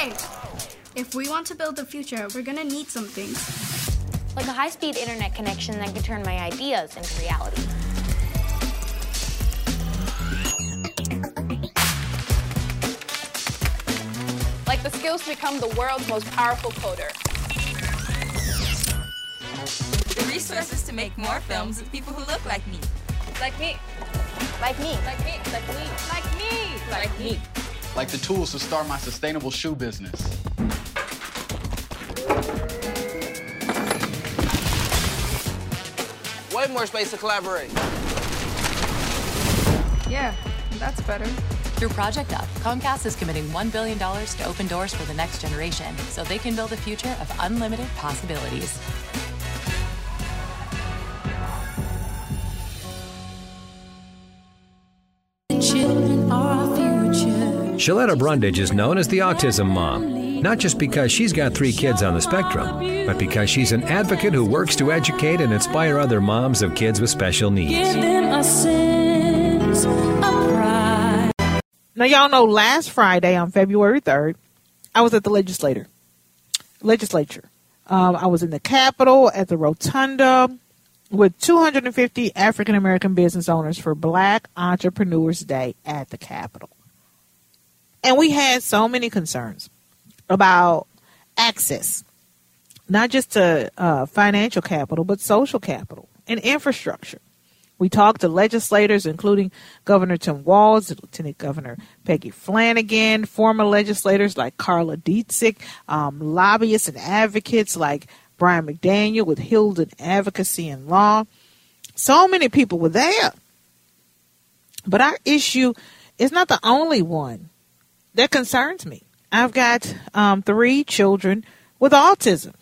Hey, if we want to build the future, we're gonna need some things. Like a high speed internet connection that can turn my ideas into reality. Like the skills to become the world's most powerful coder. The resources to make more films with people who look like me. Like me. Like me. Like me. Like me. Like me. Like me. Like the tools to start my sustainable shoe business. Way more space to collaborate. Yeah, that's better. Through Project Up, Comcast is committing $1 billion to open doors for the next generation so they can build a future of unlimited possibilities. Shaletta Brundage is known as the Autism Mom, not just because she's got three kids on the spectrum, but because she's an advocate who works to educate and inspire other moms of kids with special needs. Now, y'all know last Friday on February 3rd, I was at the legislator, legislature. Um, I was in the Capitol at the Rotunda with 250 African American business owners for Black Entrepreneurs Day at the Capitol. And we had so many concerns about access, not just to uh, financial capital, but social capital and infrastructure. We talked to legislators, including Governor Tim Walz, Lieutenant Governor Peggy Flanagan, former legislators like Carla Dziedzic, um, lobbyists and advocates like Brian McDaniel with Hylden Advocacy and Law. So many people were there. But our issue is not the only one that concerns me. I've got um, three children with autism.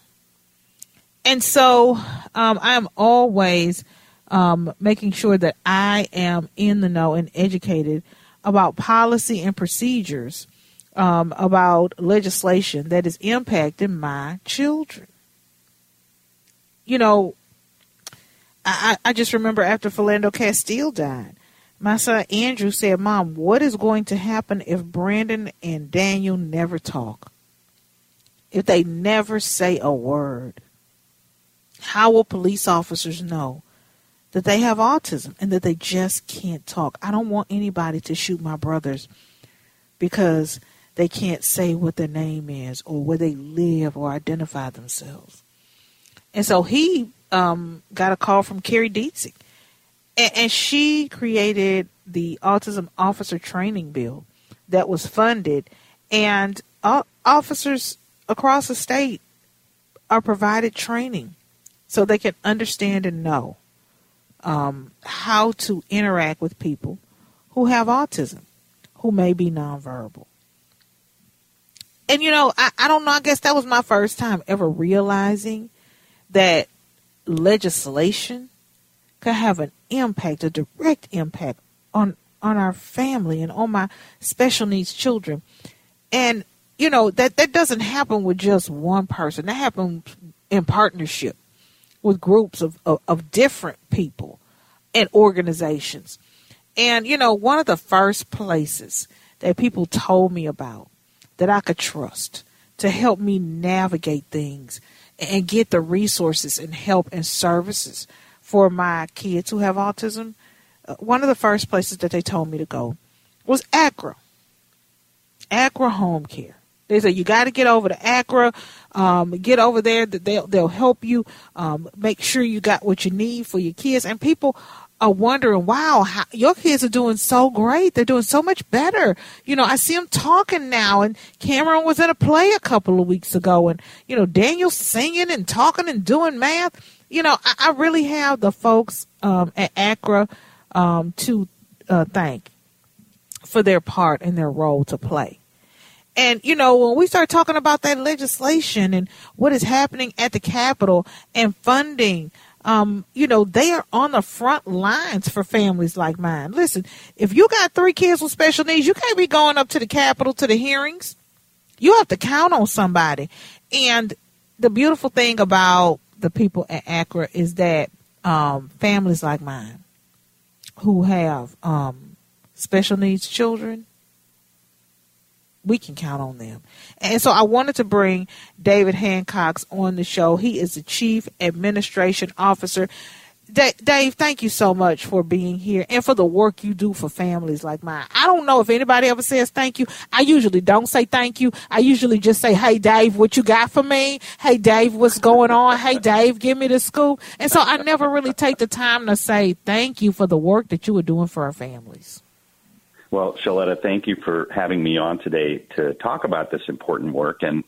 And so um, I'm always um, making sure that I am in the know and educated about policy and procedures um, about legislation that is impacting my children. You know, I, I just remember after Philando Castile died, my son Andrew said, Mom, what is going to happen if Brandon and Daniel never talk? If they never say a word? How will police officers know that they have autism and that they just can't talk? I don't want anybody to shoot my brothers because they can't say what their name is or where they live or identify themselves. And so he um, got a call from Kari Dziedzic and, and she created the autism officer training bill that was funded, and officers across the state are provided training so they can understand and know um, how to interact with people who have autism, who may be nonverbal. And you know, I, I don't know, I guess that was my first time ever realizing that legislation could have an impact, a direct impact on on our family and on my special needs children. And you know that that doesn't happen with just one person. That happens in partnership with groups of, of, of different people and organizations. And you know, one of the first places that people told me about that I could trust to help me navigate things and get the resources and help and services for my kids who have autism, uh, one of the first places that they told me to go was Accra. Accra Home Care. They said you got to get over to Accra, um, get over there. They'll they'll help you um, make sure you got what you need for your kids. And people are wondering, wow, how, your kids are doing so great. They're doing so much better. You know, I see them talking now. And Cameron was in a play a couple of weeks ago, and you know, Daniel's singing and talking and doing math you know, I, I really have the folks um, at Accra um, to uh, thank for their part and their role to play. And, you know, when we start talking about that legislation and what is happening at the Capitol and funding, um, you know, they are on the front lines for families like mine. Listen, if you got three kids with special needs, you can't be going up to the Capitol to the hearings. You have to count on somebody. And the beautiful thing about the people at Accra is that um, families like mine who have um, special needs children, we can count on them. And so I wanted to bring David Hancock on the show. He is the Chief Administration Officer. Dave, thank you so much for being here and for the work you do for families like mine. I don't know if anybody ever says thank you. I usually don't say thank you. I usually just say, Hey, Dave, what you got for me? Hey, Dave, what's going on? Hey, Dave, give me the scoop. And so I never really take the time to say thank you for the work that you are doing for our families. Well, Shaletta, thank you for having me on today to talk about this important work. And,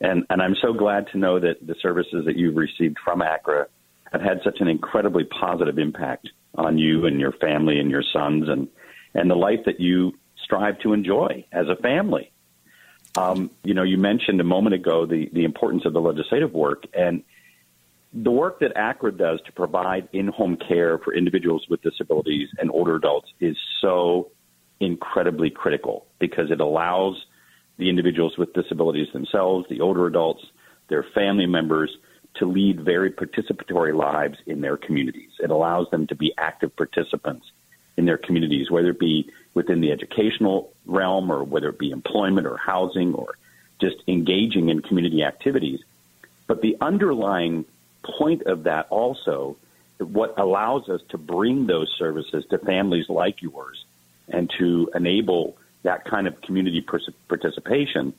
and, and I'm so glad to know that the services that you've received from Accra have had such an incredibly positive impact on you and your family and your sons and, and the life that you strive to enjoy as a family. Um, you know, you mentioned a moment ago the, the importance of the legislative work and the work that Accra does to provide in-home care for individuals with disabilities and older adults is so incredibly critical because it allows the individuals with disabilities themselves, the older adults, their family members to lead very participatory lives in their communities. It allows them to be active participants in their communities, whether it be within the educational realm or whether it be employment or housing or just engaging in community activities. But the underlying point of that also, what allows us to bring those services to families like yours and to enable that kind of community participation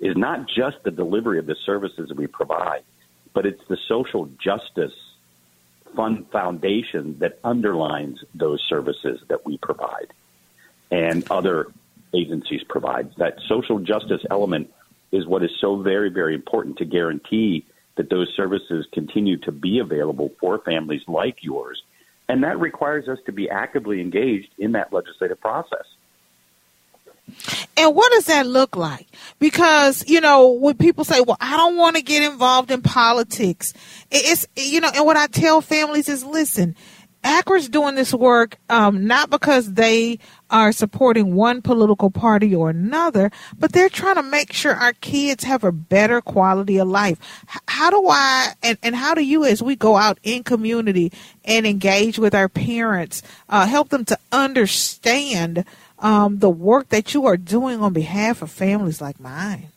is not just the delivery of the services that we provide, but it's the social justice fund foundation that underlines those services that we provide and other agencies provide. That social justice element is what is so very, very important to guarantee that those services continue to be available for families like yours. And that requires us to be actively engaged in that legislative process. And what does that look like? Because, you know, when people say, well, I don't want to get involved in politics, it's, you know, and what I tell families is listen, Accra's doing this work um, not because they are supporting one political party or another, but they're trying to make sure our kids have a better quality of life. how do I and, and how do you, as we go out in community and engage with our parents, uh, help them to understand um, the work that you are doing on behalf of families like mine?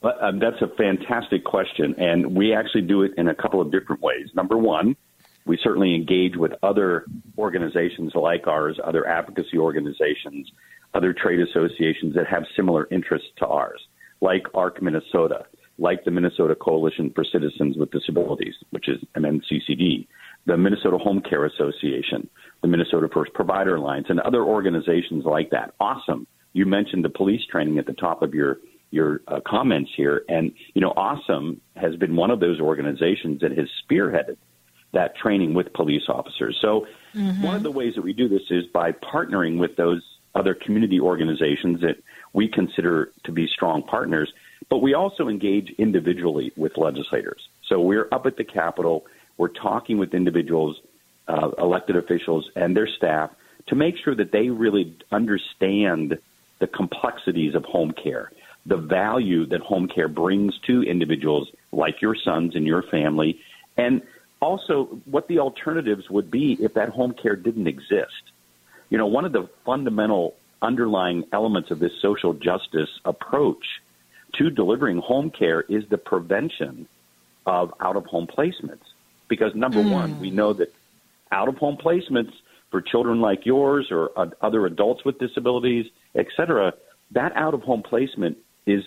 Well, um, that's a fantastic question, and we actually do it in a couple of different ways. Number one, we certainly engage with other organizations like ours, other advocacy organizations, other trade associations that have similar interests to ours, like ARC Minnesota, like the Minnesota Coalition for Citizens with Disabilities, which is MNCCD, the Minnesota Home Care Association, the Minnesota First Provider Alliance, and other organizations like that. Awesome. You mentioned the police training at the top of your your uh, comments here, and you know, AuSM has been one of those organizations that has spearheaded that training with police officers. So, mm-hmm. one of the ways that we do this is by partnering with those other community organizations that we consider to be strong partners, but we also engage individually with legislators. So, we're up at the Capitol, we're talking with individuals uh, elected officials and their staff to make sure that they really understand the complexities of home care, the value that home care brings to individuals like your sons and your family, and also what the alternatives would be if that home care didn't exist. You know, one of the fundamental underlying elements of this social justice approach to delivering home care is the prevention of out of home placements. Because number mm. one, we know that out of home placements for children like yours or uh, other adults with disabilities, et cetera, that out of home placement is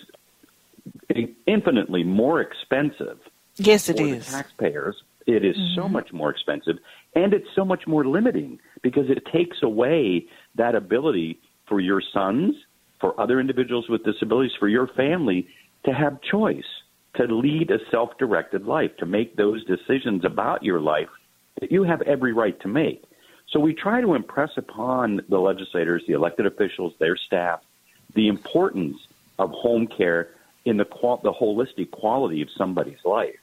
infinitely more expensive. Yes, it is. taxpayers. It is mm-hmm. so much more expensive, and it's so much more limiting because it takes away that ability for your sons, for other individuals with disabilities, for your family to have choice, to lead a self directed life, to make those decisions about your life that you have every right to make. So we try to impress upon the legislators, the elected officials, their staff, the importance of home care in the qual- the holistic quality of somebody's life.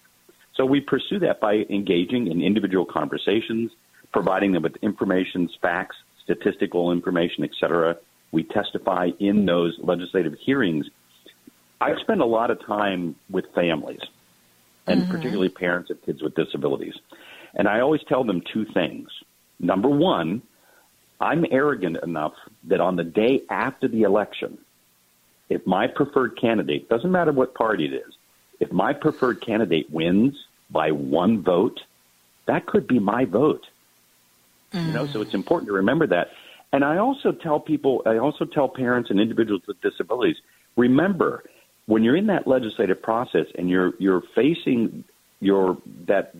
So we pursue that by engaging in individual conversations, providing them with information, facts, statistical information, etc. We testify in those legislative hearings. I spend a lot of time with families, and mm-hmm. particularly parents of kids with disabilities. And I always tell them two things. Number one, I'm arrogant enough that on the day after the election, if my preferred candidate doesn't matter what party it is, if my preferred candidate wins by one vote, that could be my vote. Mm. You know, so it's important to remember that. And I also tell people, I also tell parents and individuals with disabilities, remember when you're in that legislative process and you're you're facing your that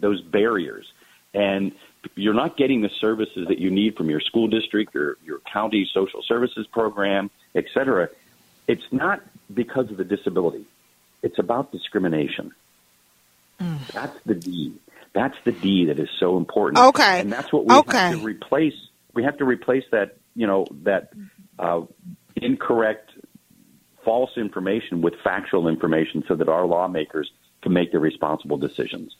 those barriers and you're not getting the services that you need from your school district or your county social services program, et cetera, it's not because of the disability. It's about discrimination. Mm. That's the D. That's the D that is so important. Okay. And that's what we okay. have to replace. We have to replace that, you know, that uh, incorrect, false information with factual information so that our lawmakers can make the responsible decisions.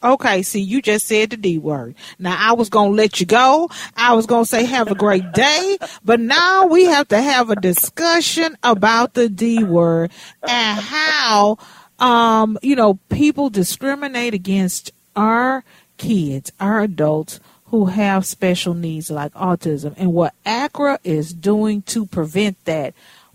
Okay, see, you just said the D word. Now, I was going to let you go. I was going to say, have a great day. But now we have to have a discussion about the D word and how, um, you know, people discriminate against our kids, our adults who have special needs like autism and what Accra is doing to prevent that.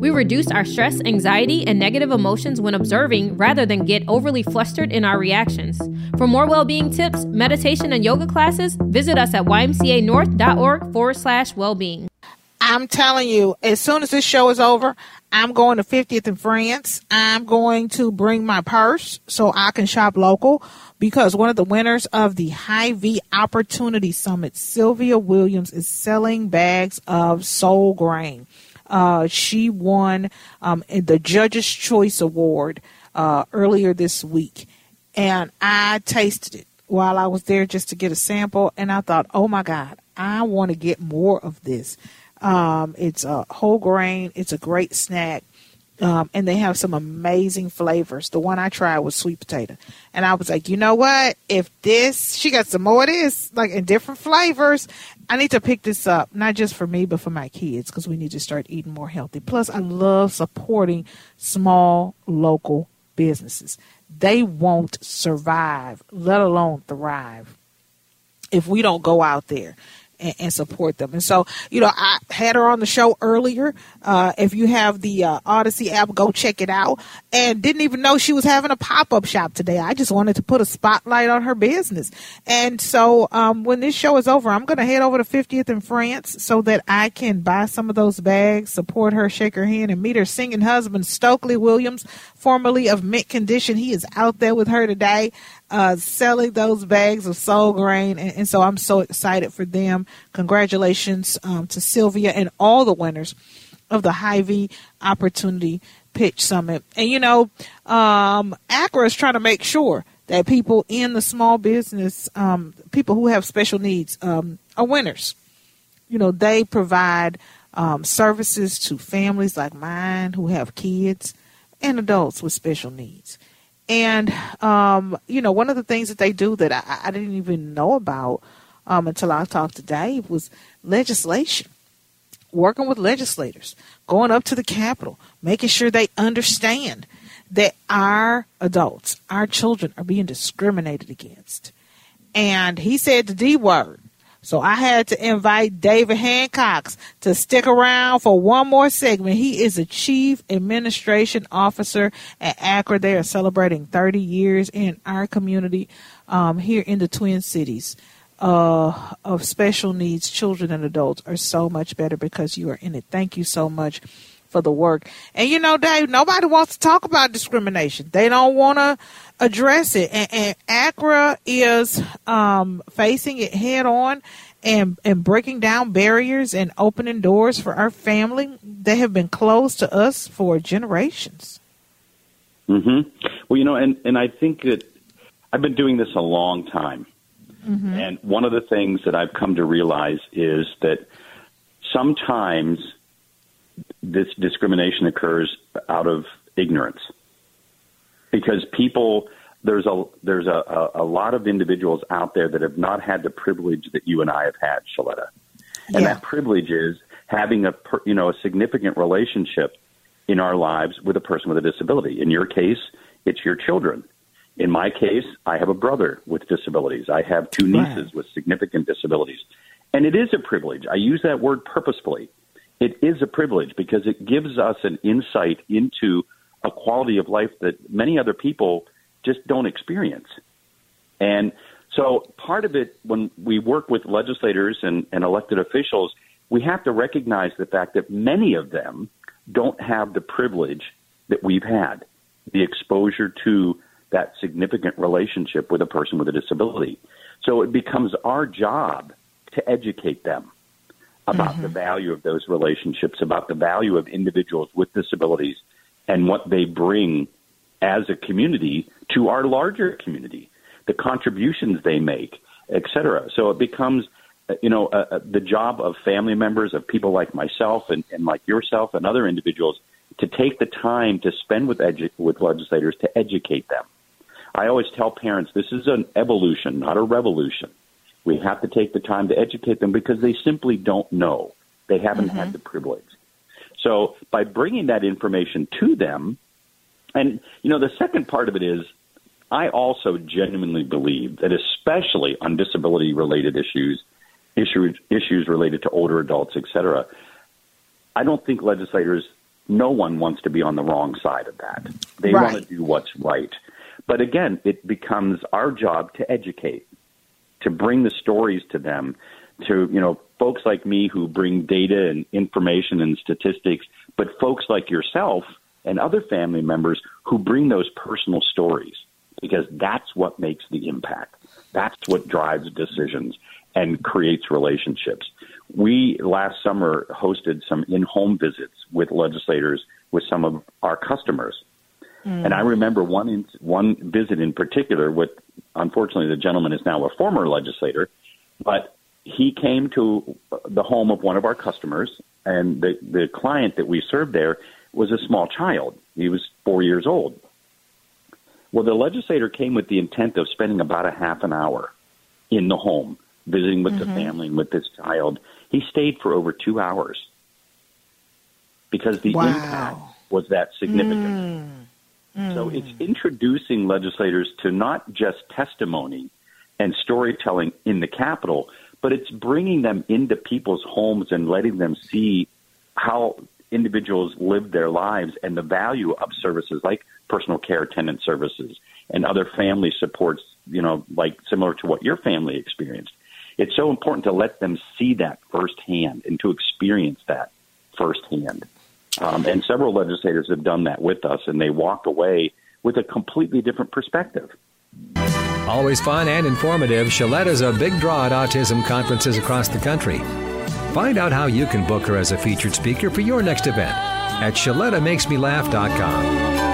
We reduce our stress, anxiety, and negative emotions when observing rather than get overly flustered in our reactions. For more well being tips, meditation, and yoga classes, visit us at ymcanorth.org forward slash well being. I'm telling you, as soon as this show is over, I'm going to 50th and France. I'm going to bring my purse so I can shop local because one of the winners of the Hy-Vee Opportunity Summit, Sylvia Williams, is selling bags of soul grain. Uh, she won um, the Judge's Choice Award uh, earlier this week, and I tasted it while I was there just to get a sample, and I thought, oh my God, I want to get more of this. Um, it's a whole grain. It's a great snack. Um, and they have some amazing flavors. The one I tried was sweet potato, and I was like, you know what? If this, she got some more of this, like in different flavors. I need to pick this up, not just for me, but for my kids, because we need to start eating more healthy. Plus, I love supporting small local businesses. They won't survive, let alone thrive, if we don't go out there and, and, support them. And so, you know, I had her on the show earlier. Uh, if you have the uh, Audacy app, go check it out. And didn't even know she was having a pop up shop today. I just wanted to put a spotlight on her business. And so, um, when this show is over, I'm going to head over to 50th and France so that I can buy some of those bags, support her, shake her hand, and meet her singing husband, Stokely Williams, formerly of Mint Condition. He is out there with her today uh, selling those bags of soul grain. And, and, so I'm so excited for them. Congratulations um, to Sylvia and all the winners of the Hy-Vee Opportunity Pitch Summit. And, you know, um, Accra is trying to make sure that people in the small business, um, people who have special needs, um, are winners. You know, they provide um, services to families like mine who have kids and adults with special needs. And, um, you know, one of the things that they do that I, I didn't even know about um, until I talked to Dave was legislation. Working with legislators, going up to the Capitol, making sure they understand that our adults, our children, are being discriminated against. And he said the D word So I had to invite David Hancock to stick around for one more segment. He is a chief administration officer at Accra. They are celebrating 30 years in our community um, here in the Twin Cities. Uh, of special needs children and adults are so much better because you are in it. Thank you so much for the work. And you know, Dave, nobody wants to talk about discrimination. They don't want to address it. And, and Accra is um, facing it head on and and breaking down barriers and opening doors for our family. They have been closed to us for generations. Mm-hmm. Well, you know, and and I think that I've been doing this a long time, Mm-hmm. and one of the things that I've come to realize is that sometimes this discrimination occurs out of ignorance because people there's a there's a, a, lot of individuals out there that have not had the privilege that you and I have had, Shaletta. And Yeah. that privilege is having a per, you know a significant relationship in our lives with a person with a disability. In your case, it's your children. In my case, I have a brother with disabilities. I have two nieces with significant disabilities. And it is a privilege. I use that word purposefully. It is a privilege because it gives us an insight into a quality of life that many other people just don't experience. And so part of it, when we work with legislators and, and elected officials, we have to recognize the fact that many of them don't have the privilege that we've had, the exposure to that significant relationship with a person with a disability. So it becomes our job to educate them about the value of those relationships, about the value of individuals with disabilities, and what they bring as a community to our larger community, the contributions they make, et cetera. So it becomes, uh, you know, uh, uh, the job of family members, of people like myself and, and like yourself and other individuals to take the time to spend with edu- with legislators to educate them. I always tell parents this is an evolution, not a revolution. We have to take the time to educate them because they simply don't know. They haven't had mm-hmm. the privilege. So by bringing that information to them, and you know, the second part of it is, I also genuinely believe that, especially on disability-related issues, issues issues related to older adults, et cetera, I don't think legislators. No one wants to be on the wrong side of that. They Right. want to do what's right. But again, it becomes our job to educate, to bring the stories to them, to you know folks like me who bring data and information and statistics, but folks like yourself and other family members who bring those personal stories because that's what makes the impact. That's what drives decisions and creates relationships. We last summer hosted some in-home visits with legislators with some of our customers. Mm. And I remember one in, one visit in particular with, unfortunately, the gentleman is now a former legislator, but he came to the home of one of our customers, and the the client that we served there was a small child. He was four years old. Well, the legislator came with the intent of spending about a half an hour in the home, visiting with the mm-hmm. family and with this child. He stayed for over two hours because the Wow. impact was that significant. Mm. So hmm. it's introducing legislators to not just testimony and storytelling in the Capitol, but it's bringing them into people's homes and letting them see how individuals live their lives and the value of services like personal care attendant services and other family supports, you know, like similar to what your family experienced. It's so important to let them see that firsthand and to experience that firsthand. Um, and several legislators have done that with us, and they walk away with a completely different perspective. Always fun and informative, Shaletta's a big draw at autism conferences across the country. Find out how you can book her as a featured speaker for your next event at ShalettaMakesMeLaugh.com.